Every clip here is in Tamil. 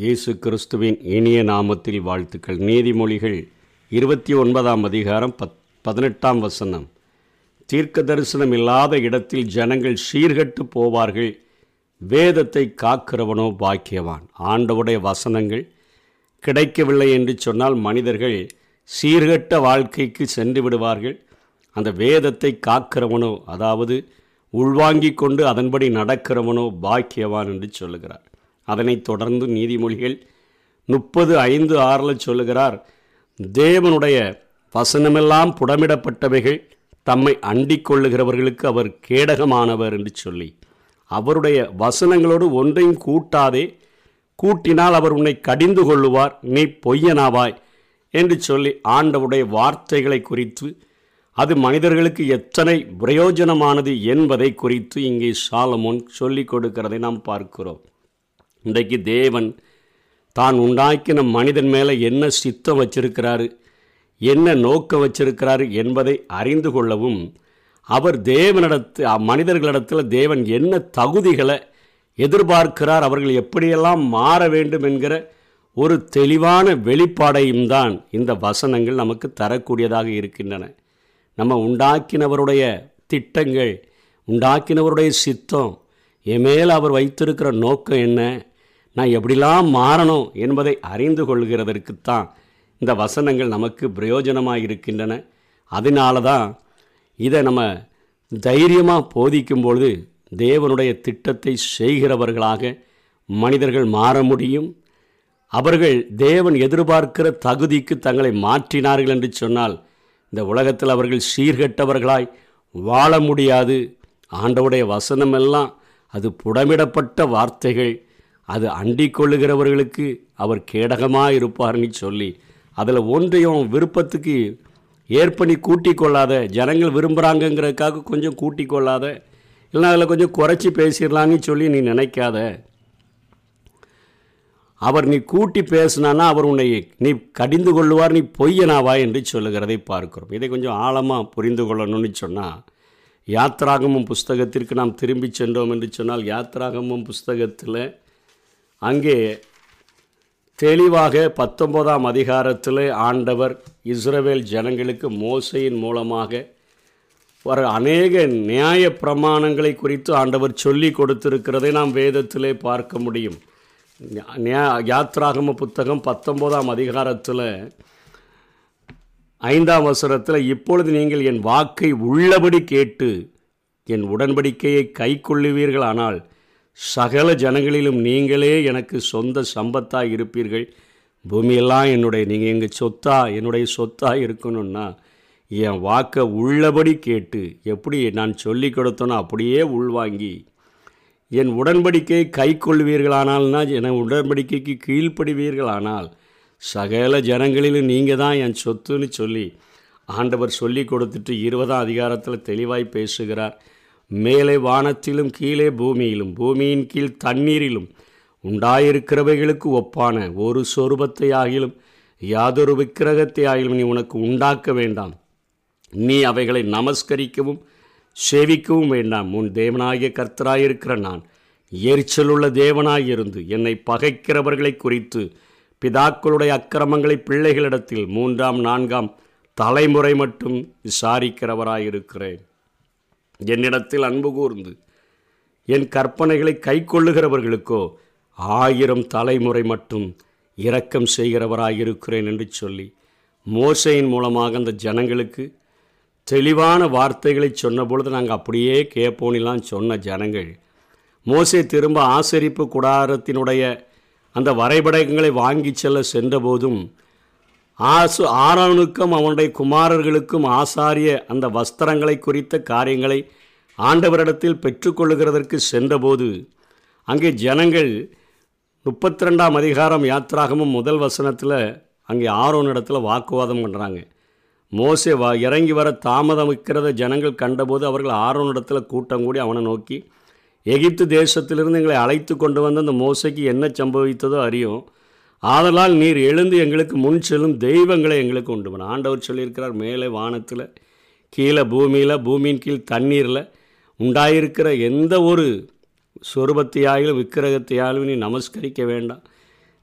இயேசு கிறிஸ்துவின் இனிய நாமத்தில் வாழ்த்துக்கள். நீதிமொழிகள் இருபத்தி ஒன்பதாம் அதிகாரம் பத் பதினெட்டாம் வசனம். தீர்க்க தரிசனம் இல்லாத இடத்தில் ஜனங்கள் சீர்கட்டு போவார்கள். வேதத்தை காக்கிறவனோ பாக்கியவான். ஆண்டவுடைய வசனங்கள் கிடைக்கவில்லை என்று சொன்னால் மனிதர்கள் சீர்கட்ட வாழ்க்கைக்கு சென்று விடுவார்கள். அந்த வேதத்தை காக்கிறவனோ அதாவது உள்வாங்கிக் கொண்டு அதன்படி நடக்கிறவனோ பாக்கியவான் என்று சொல்லுகிறார். அதனைத் தொடர்ந்து நீதிமொழிகள் முப்பது ஐந்து ஆறில் சொல்லுகிறார் தேவனுடைய வசனமெல்லாம் புடமிடப்பட்டவைகள் தம்மை அண்டிக் கொள்ளுகிறவர்களுக்கு அவர் கேடகமானவர் என்று சொல்லி அவருடைய வசனங்களோடு ஒன்றையும் கூட்டாதே கூட்டினால் அவர் உன்னை கடிந்து கொள்ளுவார் நீ பொய்யனாவாய் என்று சொல்லி ஆண்டவுடைய வார்த்தைகளை குறித்து அது மனிதர்களுக்கு எத்தனை பிரயோஜனமானது என்பதை குறித்து இங்கே சாலமோன் சொல்லிக் கொடுக்கிறதை நாம் பார்க்கிறோம். இன்றைக்கு தேவன் தான் உண்டாக்கின மனிதன் மேலே என்ன சித்தம் வச்சிருக்கிறாரு என்ன நோக்கம் வச்சிருக்கிறாரு என்பதை அறிந்து கொள்ளவும் அவர் தேவனிடத்து மனிதர்களிடத்தில் தேவன் என்ன தகுதிகளை எதிர்பார்க்கிறார் அவர்கள் எப்படியெல்லாம் மாற வேண்டும் என்கிற ஒரு தெளிவான வெளிப்பாடையும் தான் இந்த வசனங்கள் நமக்கு தரக்கூடியதாக இருக்கின்றன. நம்ம உண்டாக்கினவருடைய திட்டங்கள் உண்டாக்கினவருடைய சித்தம் என் மேல் அவர் வைத்திருக்கிற நோக்கம் என்ன? நான் எப்படிலாம் மாறணும் என்பதை அறிந்து கொள்கிறதற்குத்தான் இந்த வசனங்கள் நமக்கு பிரயோஜனமாக இருக்கின்றன. அதனால தான் இதை நம்ம தைரியமாக போதிக்கும் பொழுது தேவனுடைய திட்டத்தை செய்கிறவர்களாக மனிதர்கள் மாற முடியும். அவர்கள் தேவன் எதிர்பார்க்கிற தகுதிக்கு தங்களை மாற்றினார்கள் என்று சொன்னால் இந்த உலகத்தில் அவர்கள் சீர்கெட்டவர்களாய் வாழ முடியாது. ஆண்டவுடைய வசனமெல்லாம் அது புடமிடப்பட்ட வார்த்தைகள். அது அண்டிக் கொள்ளுகிறவர்களுக்கு அவர் கேடகமாக இருப்பார்னு சொல்லி அதில் ஒன்றையும் விருப்பத்துக்கு ஏற்பணி கூட்டி கொள்ளாத ஜனங்கள் விரும்புகிறாங்கங்கிறதுக்காக கொஞ்சம் கூட்டி கொள்ளாத இல்லைனா அதில் கொஞ்சம் குறைச்சி பேசிடலான்னு சொல்லி நீ நினைக்காத. அவர் நீ கூட்டி பேசினானா அவர் உன்னை நீ கடிந்து கொள்ளுவார் நீ பொய்யனாவா என்று சொல்லுகிறதை பார்க்கிறோம். இதை கொஞ்சம் ஆழமாக புரிந்து கொள்ளணும்னு சொன்னால் யாத்ராகமம் புஸ்தகத்திற்கு நாம் திரும்பி சென்றோம் என்று சொன்னால் யாத்ராகமம் புஸ்தகத்தில் அங்கே தெளிவாக பத்தொன்பதாம் அதிகாரத்தில் ஆண்டவர் இஸ்ரவேல் ஜனங்களுக்கு மோசையின் மூலமாக வர அநேக நியாய பிரமாணங்களை குறித்து ஆண்டவர் சொல்லி கொடுத்திருக்கிறதை நாம் வேதத்திலே பார்க்க முடியும். யாத்ராகம புத்தகம் பத்தொம்போதாம் அதிகாரத்தில் ஐந்தாம் வசனத்தில் இப்பொழுது நீங்கள் என் வாக்கை உள்ளபடி கேட்டு என் உடன்படிக்கையை கை கொள்ளுவீர்கள் ஆனால் சகல ஜனங்களிலும் நீங்களே எனக்கு சொந்த சம்பத்தாக இருப்பீர்கள். பூமியெல்லாம் என்னுடைய நீங்கள் எங்கள் சொத்தா என்னுடைய சொத்தாக இருக்கணும்னா என் வாக்கை உள்ளபடி கேட்டு எப்படி நான் சொல்லி கொடுத்தனோ அப்படியே உள்வாங்கி என் உடன்படிக்கையை கை கொள்வீர்களானால்னா என் உடன்படிக்கைக்கு கீழ்ப்படுவீர்களானால் சகல ஜனங்களிலும் நீங்கள் தான் என் சொத்துன்னு சொல்லி ஆண்டவர் சொல்லி கொடுத்துட்டு இருபதாம் அதிகாரத்தில் தெளிவாய் பேசுகிறார். மேலே வானத்திலும் கீழே பூமியிலும் பூமியின் கீழ் தண்ணீரிலும் உண்டாயிருக்கிறவைகளுக்கு ஒப்பான ஒரு சொரூபத்தை ஆகிலும் யாதொரு விக்கிரகத்தை ஆகிலும் நீ உனக்கு உண்டாக்க வேண்டாம். நீ அவைகளை நமஸ்கரிக்கவும் சேவிக்கவும் வேண்டாம். உன் தேவனாகிய கர்த்தராயிருக்கிற நான் எரிச்சலுள்ள தேவனாயிருந்து என்னை பகைக்கிறவர்களை குறித்து பிதாக்களுடைய அக்கிரமங்களை பிள்ளைகளிடத்தில் மூன்றாம் நான்காம் தலைமுறை மட்டும் விசாரிக்கிறவராயிருக்கிறேன். என்னிடத்தில் அன்பு கூர்ந்து என் கற்பனைகளை கை கொள்ளுகிறவர்களுக்கோ ஆயிரம் தலைமுறை மட்டும் இரக்கம் செய்கிறவராயிருக்கிறேன் என்று சொல்லி மோசையின் மூலமாக அந்த ஜனங்களுக்கு தெளிவான வார்த்தைகளை சொன்ன பொழுது நாங்கள் அப்படியே கேட்போனிலாம் சொன்ன ஜனங்கள். மோசை திரும்ப ஆசரிப்பு குடாரத்தினுடைய அந்த வரைபடங்களை வாங்கி செல்ல சென்றபோதும் ஆசு ஆரோனுக்கும் அவனுடைய குமாரர்களுக்கும் ஆசாரிய அந்த வஸ்திரங்களை குறித்த காரியங்களை ஆண்டவரிடத்தில் பெற்றுக்கொள்ளுகிறதற்கு சென்றபோது அங்கே ஜனங்கள் முப்பத்தி ரெண்டாம் அதிகாரம் யாத்ராகமும் முதல் வசனத்தில் அங்கே ஆரோனிடத்தில் வாக்குவாதம் பண்ணுறாங்க மோசே வ இறங்கி வர தாமதமிக்கிறத ஜனங்கள் கண்டபோது அவர்கள் ஆரோனிடத்தில் கூட்டம் கூடி அவனை நோக்கி எகிப்து தேசத்திலிருந்து எங்களை அழைத்து கொண்டு வந்த அந்த மோசைக்கு என்ன சம்பவித்ததோ அறியும். ஆதலால் நீர் எழுந்து எங்களுக்கு முன் செல்லும் தெய்வங்களை எங்களுக்கு உண்டு. பண்ண ஆண்டவர் சொல்லியிருக்கிறார் மேலே வானத்தில் கீழே பூமியில் பூமியின் கீழ் தண்ணீரில் உண்டாயிருக்கிற எந்த ஒரு சொருபத்தையாயிலும் விக்கிரகத்தையாலும் நீ நமஸ்கரிக்க வேண்டாம்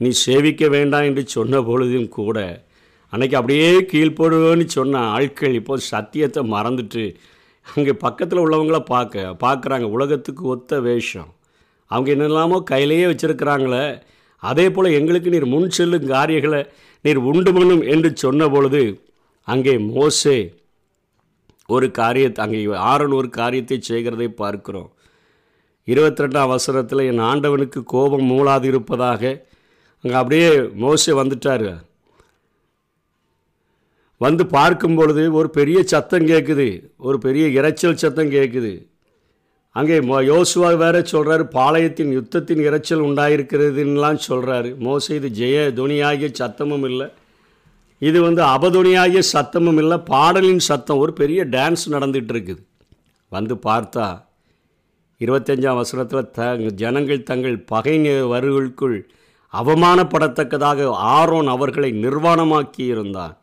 நீ சேவிக்க வேண்டாம் என்று சொன்ன பொழுதும் கூட அன்னைக்கு அப்படியே கீழ்ப்படுவேன்னு சொன்ன ஆட்கள் இப்போ சத்தியத்தை மறந்துட்டு அங்கே பக்கத்தில் உள்ளவங்கள பார்க்க பார்க்குறாங்க. உலகத்துக்கு ஒத்த வேஷம். அவங்க என்னெல்லாமோ கையிலேயே வச்சுருக்கிறாங்களே அதே போல் எங்களுக்கு நீர் முன் செல்லும் காரியங்களை நீர் உண்டு பண்ணும் என்று சொன்ன பொழுது அங்கே மோசே ஒரு காரியத்தை அங்கே ஆரன் ஒரு காரியத்தை செய்கிறதை பார்க்கிறோம். இருபத்தி ரெண்டாம் அவசரத்தில் என் ஆண்டவனுக்கு கோபம் மூளாது இருப்பதாக அங்கே அப்படியே மோசே வந்துட்டார். வந்து பார்க்கும் பொழுது ஒரு பெரிய சத்தம் கேட்குது ஒரு பெரிய இரைச்சல் சத்தம் கேட்குது அங்கே மோ யோசுவா வேற சொல்கிறாரு பாளையத்தின் யுத்தத்தின் இரைச்சல் உண்டாயிருக்கிறதுன்னெலாம் சொல்கிறாரு மோச இது ஜெய துணியாகிய சத்தமும் இல்லை. இது வந்து அபதுணியாகிய சத்தமும் இல்லை. பாடலின் சத்தம் ஒரு பெரிய டான்ஸ் நடந்துகிட்டு இருக்குது வந்து பார்த்தா இருபத்தஞ்சாம் வசனத்தில் த ஜனங்கள் தங்கள் பகை வருகளுக்குள் அவமானப்படத்தக்கதாக ஆரோன் அவர்களை நிர்வாணமாக்கி இருந்தான்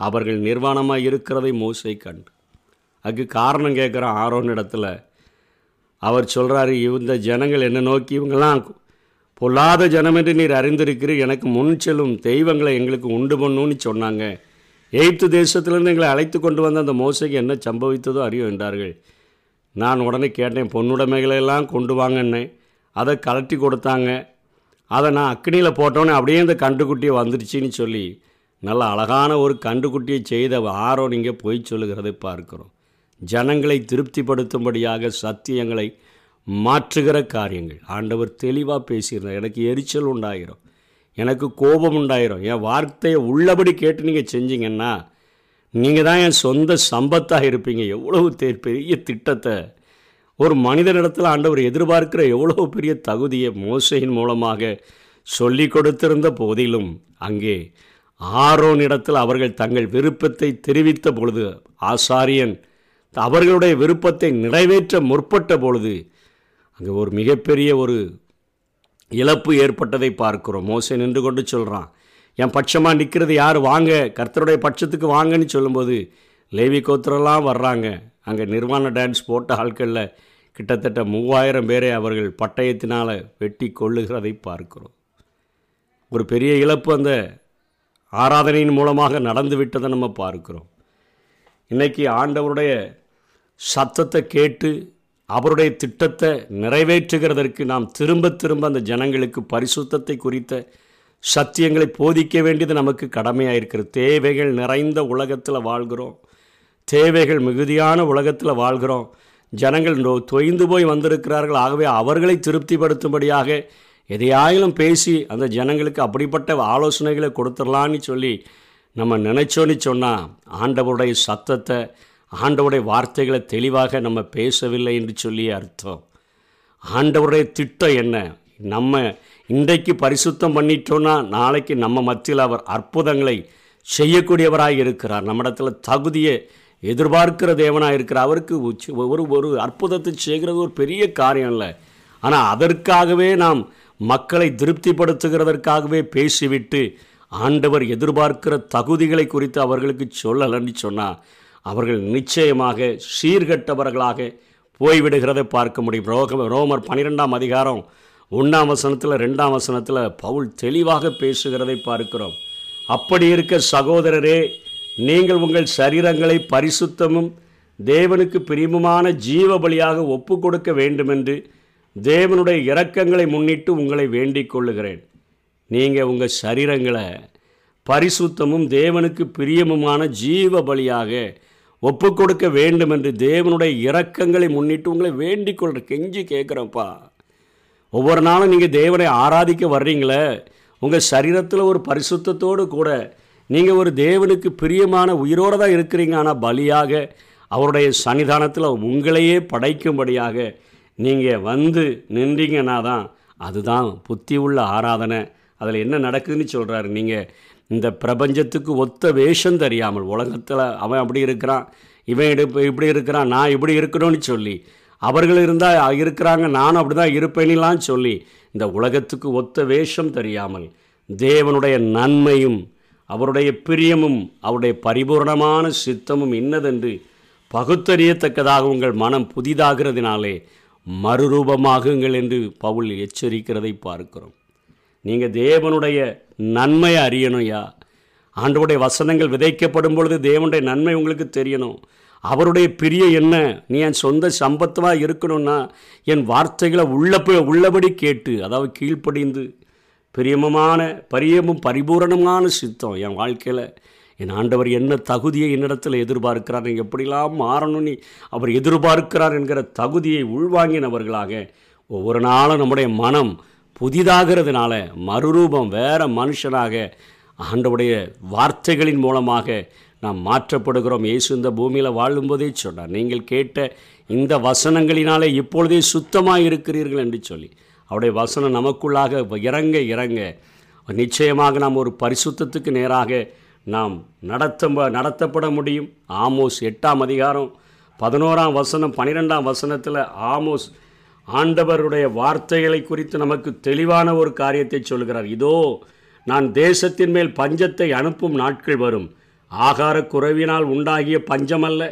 அவர்கள் நிர்வாணமாக இருக்கிறதை மோசை கண்டு. அதுக்கு காரணம் கேட்குறான் ஆரோன் இடத்துல அவர் சொல்கிறாரு இந்த ஜனங்கள் என்ன நோக்கி? இவங்கெல்லாம் பொல்லாத ஜனம் என்று நீர் அறிந்திருக்கிறீர். எனக்கு முன் செல்லும் தெய்வங்களை எங்களுக்கு உண்டு பண்ணுன்னு சொன்னாங்க. எய்த்து தேசத்திலேருந்து எங்களை அழைத்து கொண்டு வந்த அந்த மோசைக்கு என்ன சம்பவித்ததோ அறியும் என்றார்கள். நான் உடனே கேட்டேன் பொன்னுடைமைகளெல்லாம் கொண்டு வாங்கன்னு. அதை கலட்டி கொடுத்தாங்க. அதை நான் அக்னியில் போட்டோன்னே அப்படியே இந்த கண்டுக்குட்டியை வந்துடுச்சின்னு சொல்லி நல்ல அழகான ஒரு கண்டுக்குட்டியை செய்த ஆரோ நீங்கள் போய் சொல்லுகிறதை பார்க்குறோம். ஜனங்களை திருப்திப்படுத்தும்படியாக சத்தியங்களை மாற்றுகிற காரியங்கள். ஆண்டவர் தெளிவாக பேசியிருந்தார். எனக்கு எரிச்சல் உண்டாயிரும். எனக்கு கோபம் உண்டாயிரும். என் வார்த்தையை உள்ளபடி கேட்டு நீங்கள் செஞ்சீங்கன்னா நீங்கள் தான் என் சொந்த சம்பத்தாக இருப்பீங்க. எவ்வளவு பெரிய திட்டத்தை. ஒரு மனிதனிடத்தில் ஆண்டவர் எதிர்பார்க்கிற எவ்வளோ பெரிய தகுதியை மோசையின் மூலமாக சொல்லி கொடுத்திருந்த போதிலும் அங்கே ஆரோனிடத்தில் அவர்கள் தங்கள் விருப்பத்தை தெரிவித்த பொழுது ஆசாரியன் அவர்களுடைய விருப்பத்தை நிறைவேற்ற முற்பட்ட பொழுது அங்கே ஒரு மிகப்பெரிய ஒரு இழப்பு ஏற்பட்டதை பார்க்குறோம். மோசை நின்று கொண்டு சொல்கிறான் என் பட்சமாக நிற்கிறது யார்? வாங்க கர்த்தருடைய பட்சத்துக்கு வாங்கன்னு சொல்லும்போது லேவி கோத்திரெல்லாம் வர்றாங்க. அங்கே நிர்வாண டான்ஸ் போட்ட ஆட்களில் கிட்டத்தட்ட மூவாயிரம் பேரை அவர்கள் பட்டயத்தினால் வெட்டி கொள்ளுகிறதை பார்க்கிறோம். ஒரு பெரிய இழப்பு அந்த ஆராதனையின் மூலமாக நடந்து விட்டதை நம்ம பார்க்கிறோம். இன்றைக்கி ஆண்டவருடைய சத்தத்தை கேட்டு அவருடைய திட்டத்தை நிறைவேற்றுகிறதற்கு நாம் திரும்ப திரும்ப அந்த ஜனங்களுக்கு பரிசுத்தத்தை குறித்த சத்தியங்களை போதிக்க வேண்டியது நமக்கு கடமையாக இருக்கிறது தேவைகள் நிறைந்த உலகத்தில் வாழ்கிறோம். தேவைகள் மிகுதியான உலகத்தில் வாழ்கிறோம். ஜனங்கள் தொய்ந்து போய் வந்திருக்கிறார்கள். ஆகவே அவர்களை திருப்திப்படுத்தும்படியாக எதையாயிலும் பேசி அந்த ஜனங்களுக்கு அப்படிப்பட்ட ஆலோசனைகளை கொடுத்துடலான்னு சொல்லி நம்ம நினைச்சோன்னு சொன்னால் ஆண்டவருடைய சத்தத்தை ஆண்டவருடைய வார்த்தைகளை தெளிவாக நம்ம பேசவில்லை என்று சொல்லி அர்த்தம். ஆண்டவருடைய திட்டம் என்ன? நம்ம இன்றைக்கு பரிசுத்தம் பண்ணிட்டோன்னா நாளைக்கு நம்ம மத்தியில் அவர் அற்புதங்களை செய்யக்கூடியவராக இருக்கிறார். நம்மிடத்தில் தகுதியை எதிர்பார்க்கிற தேவனாக இருக்கிற அவருக்கு ஒரு ஒரு அற்புதத்தை செய்கிறது ஒரு பெரிய காரியம் இல்லை ஆனால் அதற்காகவே நாம் மக்களை திருப்திப்படுத்துகிறதற்காகவே பேசிவிட்டு ஆண்டவர் எதிர்பார்க்கிற தகுதிகளை குறித்து அவர்களுக்கு சொல்லலைன்னு சொன்னால் அவர்கள் நிச்சயமாக சீர்கட்டவர்களாக போய்விடுகிறதை பார்க்க முடியும். ரோக ரோமர் பன்னிரெண்டாம் அதிகாரம் ஒன்றாம் வசனத்தில் ரெண்டாம் வசனத்தில் பவுல் தெளிவாக பேசுகிறதை பார்க்கிறோம். அப்படி இருக்க சகோதரரே நீங்கள் உங்கள் சரீரங்களை பரிசுத்தமும் தேவனுக்கு பிரிமுமான ஜீவ பலியாக ஒப்பு கொடுக்க வேண்டுமென்று தேவனுடைய இரக்கங்களை முன்னிட்டு உங்களை வேண்டிக் கொள்ளுகிறேன். நீங்கள் உங்கள் சரீரங்களை பரிசுத்தமும் தேவனுக்கு பிரியமுமான ஜீவ பலியாக ஒப்பு கொடுக்க வேண்டும் என்று தேவனுடைய இரக்கங்களை முன்னிட்டு உங்களை வேண்டிக் கொள்கிற கெஞ்சி கேட்குறப்பா ஒவ்வொரு நாளும் நீங்கள் தேவனை ஆராதிக்க வர்றீங்களே உங்கள் சரீரத்தில் ஒரு பரிசுத்தத்தோடு கூட நீங்கள் ஒரு தேவனுக்கு பிரியமான உயிரோடு தான் இருக்கிறீங்க. ஆனால் பலியாக அவருடைய சன்னிதானத்தில் உங்களையே படைக்கும்படியாக நீங்கள் வந்து நின்றீங்கன்னா தான் அதுதான் புத்தி உள்ள ஆராதனை. அதில் என்ன நடக்குதுன்னு சொல்கிறாரு நீங்கள் இந்த பிரபஞ்சத்துக்கு ஒத்த வேஷம் தெரியாமல் உலகத்தில் அவன் அப்படி இருக்கிறான் இவன் எடுப்பு இப்படி இருக்கிறான் நான் இப்படி இருக்கணும்னு சொல்லி அவர்கள் இருந்தால் இருக்கிறாங்க நானும் அப்படி தான் இருப்பேனெலாம் சொல்லி இந்த உலகத்துக்கு ஒத்த வேஷம் தெரியாமல் தேவனுடைய நன்மையும் அவருடைய பிரியமும் அவருடைய பரிபூர்ணமான சித்தமும் இன்னதென்று பகுத்தறியத்தக்கதாக உங்கள் மனம் புதிதாகிறதுனாலே மறுரூபமாகுங்கள் என்று பவுல் எச்சரிக்கிறதை பார்க்கிறோம். நீங்கள் தேவனுடைய நன்மையை அறியணும்யா ஆண்டவுடைய வசனங்கள் விதைக்கப்படும் பொழுது தேவனுடைய நன்மை உங்களுக்கு தெரியணும். அவருடைய பிரிய என்ன? நீ என் சொந்த சம்பத்தமாக இருக்கணும்னா என் வார்த்தைகளை உள்ள உள்ளபடி கேட்டு அதாவது கீழ்ப்படிந்து பிரியமமான பரியமும் பரிபூரணமான சித்தம் என் வாழ்க்கையில். என் ஆண்டவர் என்ன தகுதியை என்னிடத்தில் எதிர்பார்க்கிறார் நீங்கள் எப்படிலாம் மாறணும்னு அவர் எதிர்பார்க்கிறார் என்கிற தகுதியை உள்வாங்கினவர்களாக ஒவ்வொரு நாளும் நம்முடைய மனம் புதிதாகிறதுனால மறுரூபம் வேறு மனுஷனாக ஆண்டவுடைய வார்த்தைகளின் மூலமாக நாம் மாற்றப்படுகிறோம். இயேசு இந்த பூமியில் வாழும்போதே சொன்னார். நீங்கள் கேட்ட இந்த வசனங்களினாலே இப்பொழுதே சுத்தமாக இருக்கிறீர்கள் என்று சொல்லி. அவருடைய வசனம் நமக்குள்ளாக இறங்க இறங்க நிச்சயமாக நாம் ஒரு பரிசுத்தத்துக்கு நேராக நாம் நடத்த நடத்தப்பட முடியும். ஆமோஸ் எட்டாம் அதிகாரம் பதினோராம் வசனம் பன்னிரெண்டாம் வசனத்தில் ஆமோஸ் ஆண்டவருடைய வார்த்தைகளை குறித்து நமக்கு தெளிவான ஒரு காரியத்தை சொல்கிறார். இதோ நான் தேசத்தின் மேல் பஞ்சத்தை அனுப்பும் நாட்கள் வரும். ஆகார குறைவினால் உண்டாகிய பஞ்சமல்ல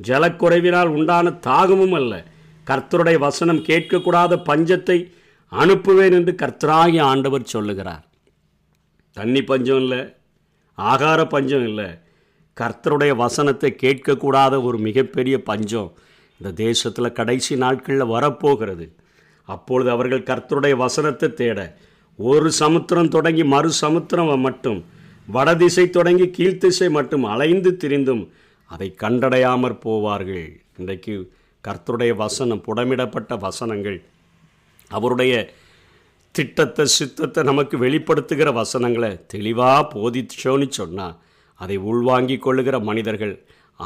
ஜலக்குறைவினால் உண்டான தாகமும் அல்ல. கர்த்தருடைய வசனம் கேட்கக்கூடாத பஞ்சத்தை அனுப்புவேன் என்று கர்த்தராகிய ஆண்டவர் சொல்லுகிறார். தண்ணி பஞ்சம் இல்லை ஆகார பஞ்சம் இல்லை. கர்த்தருடைய வசனத்தை கேட்கக்கூடாத ஒரு மிகப்பெரிய பஞ்சம். இந்த தேசத்தில் கடைசி நாட்களில் வரப்போகிறது. அப்பொழுது அவர்கள் கர்த்தருடைய வசனத்தை தேட ஒரு சமுத்திரம் தொடங்கி மறு சமுத்திரம் மட்டும் வடதிசை தொடங்கி கீழ்த்திசை மட்டும் அலைந்து திரிந்தும் அதை கண்டடையாமற் போவார்கள். இன்றைக்கு கர்த்தருடைய வசனம் புடமிடப்பட்ட வசனங்கள் அவருடைய திட்டத்தை சித்தத்தை நமக்கு வெளிப்படுத்துகிற வசனங்களை தெளிவாக போதிச்சோன்னு சொன்னால் அதை உள்வாங்கி கொள்ளுகிற மனிதர்கள்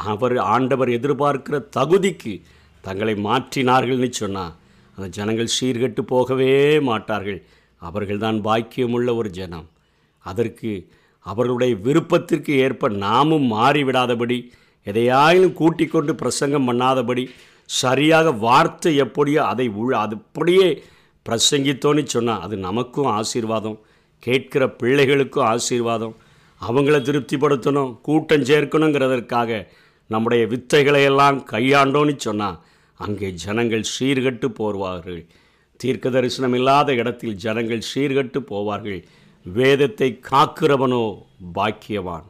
அவர் ஆண்டவர் எதிர்பார்க்கிற தகுதிக்கு தங்களை மாற்றினார்கள்னு சொன்னால் அந்த ஜனங்கள் சீர்கெட்டு போகவே மாட்டார்கள். அவர்கள்தான் பாக்கியமுள்ள ஒரு ஜனம். அதற்கு அவர்களுடைய விருப்பத்திற்கு ஏற்ப நாமும் மாறிவிடாதபடி எதையாயிலும் கூட்டிக் கொண்டு பிரசங்கம் பண்ணாதபடி சரியாக வார்த்தை எப்படியோ அதை உள் அப்படியே பிரசங்கித்தோன்னு சொன்னால் அது நமக்கும் ஆசீர்வாதம் கேட்கிற பிள்ளைகளுக்கும் ஆசீர்வாதம் அவங்கள திருப்திப்படுத்தணும் கூட்டம் சேர்க்கணுங்கிறதற்காக நம்முடைய வித்தைகளை எல்லாம் கையாண்டோன்னு சொன்னால் அங்கே ஜனங்கள் சீர்கட்டு போவார்கள். தீர்க்க தரிசனம் இல்லாத இடத்தில் ஜனங்கள் சீர்கட்டு போவார்கள். வேதத்தை காக்கிறவனோ பாக்கியவான்.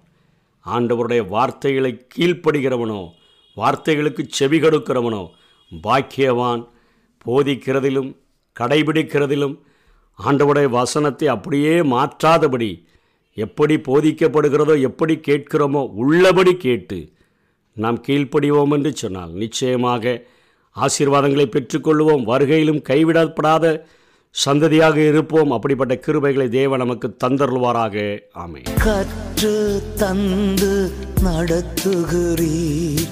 ஆண்டவருடைய வார்த்தைகளை கீழ்ப்படுகிறவனோ வார்த்தைகளுக்கு செவி கொடுக்கிறவனோ பாக்கியவான். போதிக்கிறதிலும் கடைபிடிக்கிறதிலும் ஆண்டவருடைய வசனத்தை அப்படியே மாற்றாதபடி எப்படி போதிக்கப்படுகிறதோ எப்படி கேட்கிறோமோ உள்ளபடி கேட்டு நாம் கீழ்ப்படிவோம் என்று சொன்னால் நிச்சயமாக ஆசீர்வாதங்களை பெற்றுக்கொள்வோம் வருகையிலும் கைவிடப்படாத சந்ததியாக இருப்போம். அப்படிப்பட்ட கிருபைகளை தேவ நமக்கு தந்தருள்வாராக. ஆமை கற்று தந்து நடத்துகிறீர்.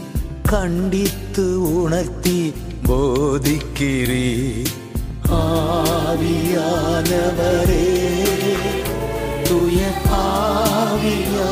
கண்டித்து உணர்த்தி போதிக்கிறீர். ஆவியானவரே துய ஆவியானவரே.